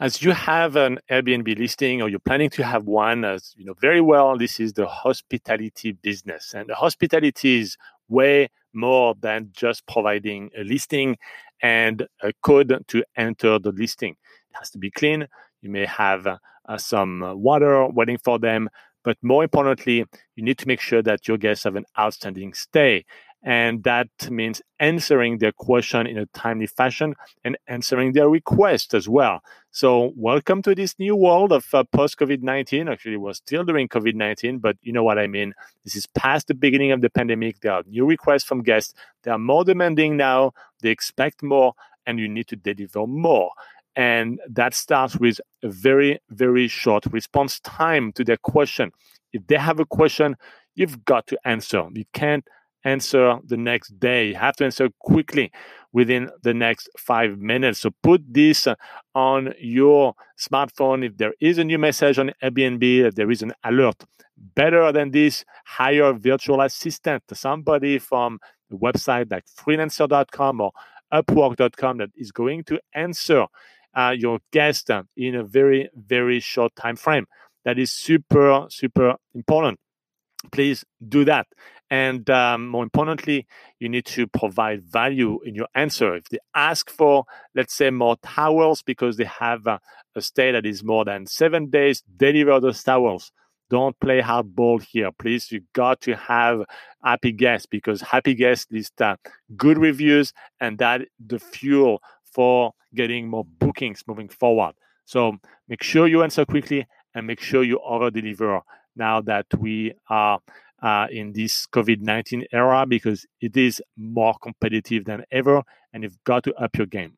as you have an Airbnb listing or you're planning to have one, as you know very well, this is the hospitality business. And the hospitality is way more than just providing a listing and a code to enter the listing. It has to be clean. You may have uh, some water waiting for them. But more importantly, you need to make sure that your guests have an outstanding stay. And that means answering their question in a timely fashion and answering their request as well. So, welcome to this new world of uh, post COVID 19. Actually, we're still during COVID 19, but you know what I mean. This is past the beginning of the pandemic. There are new requests from guests. They are more demanding now. They expect more, and you need to deliver more. And that starts with a very, very short response time to their question. If they have a question, you've got to answer. You can't answer the next day. You have to answer quickly within the next five minutes. So put this on your smartphone. If there is a new message on Airbnb, if there is an alert. Better than this, hire a virtual assistant, somebody from the website like freelancer.com or upwork.com that is going to answer uh, your guest in a very, very short time frame. That is super, super important. Please do that. And um, more importantly, you need to provide value in your answer. If they ask for, let's say, more towels because they have a, a stay that is more than seven days, deliver those towels. Don't play hardball here, please. You got to have happy guests because happy guests list uh, good reviews, and that the fuel for getting more bookings moving forward. So make sure you answer quickly and make sure you over deliver now that we are uh, in this COVID 19 era because it is more competitive than ever and you've got to up your game.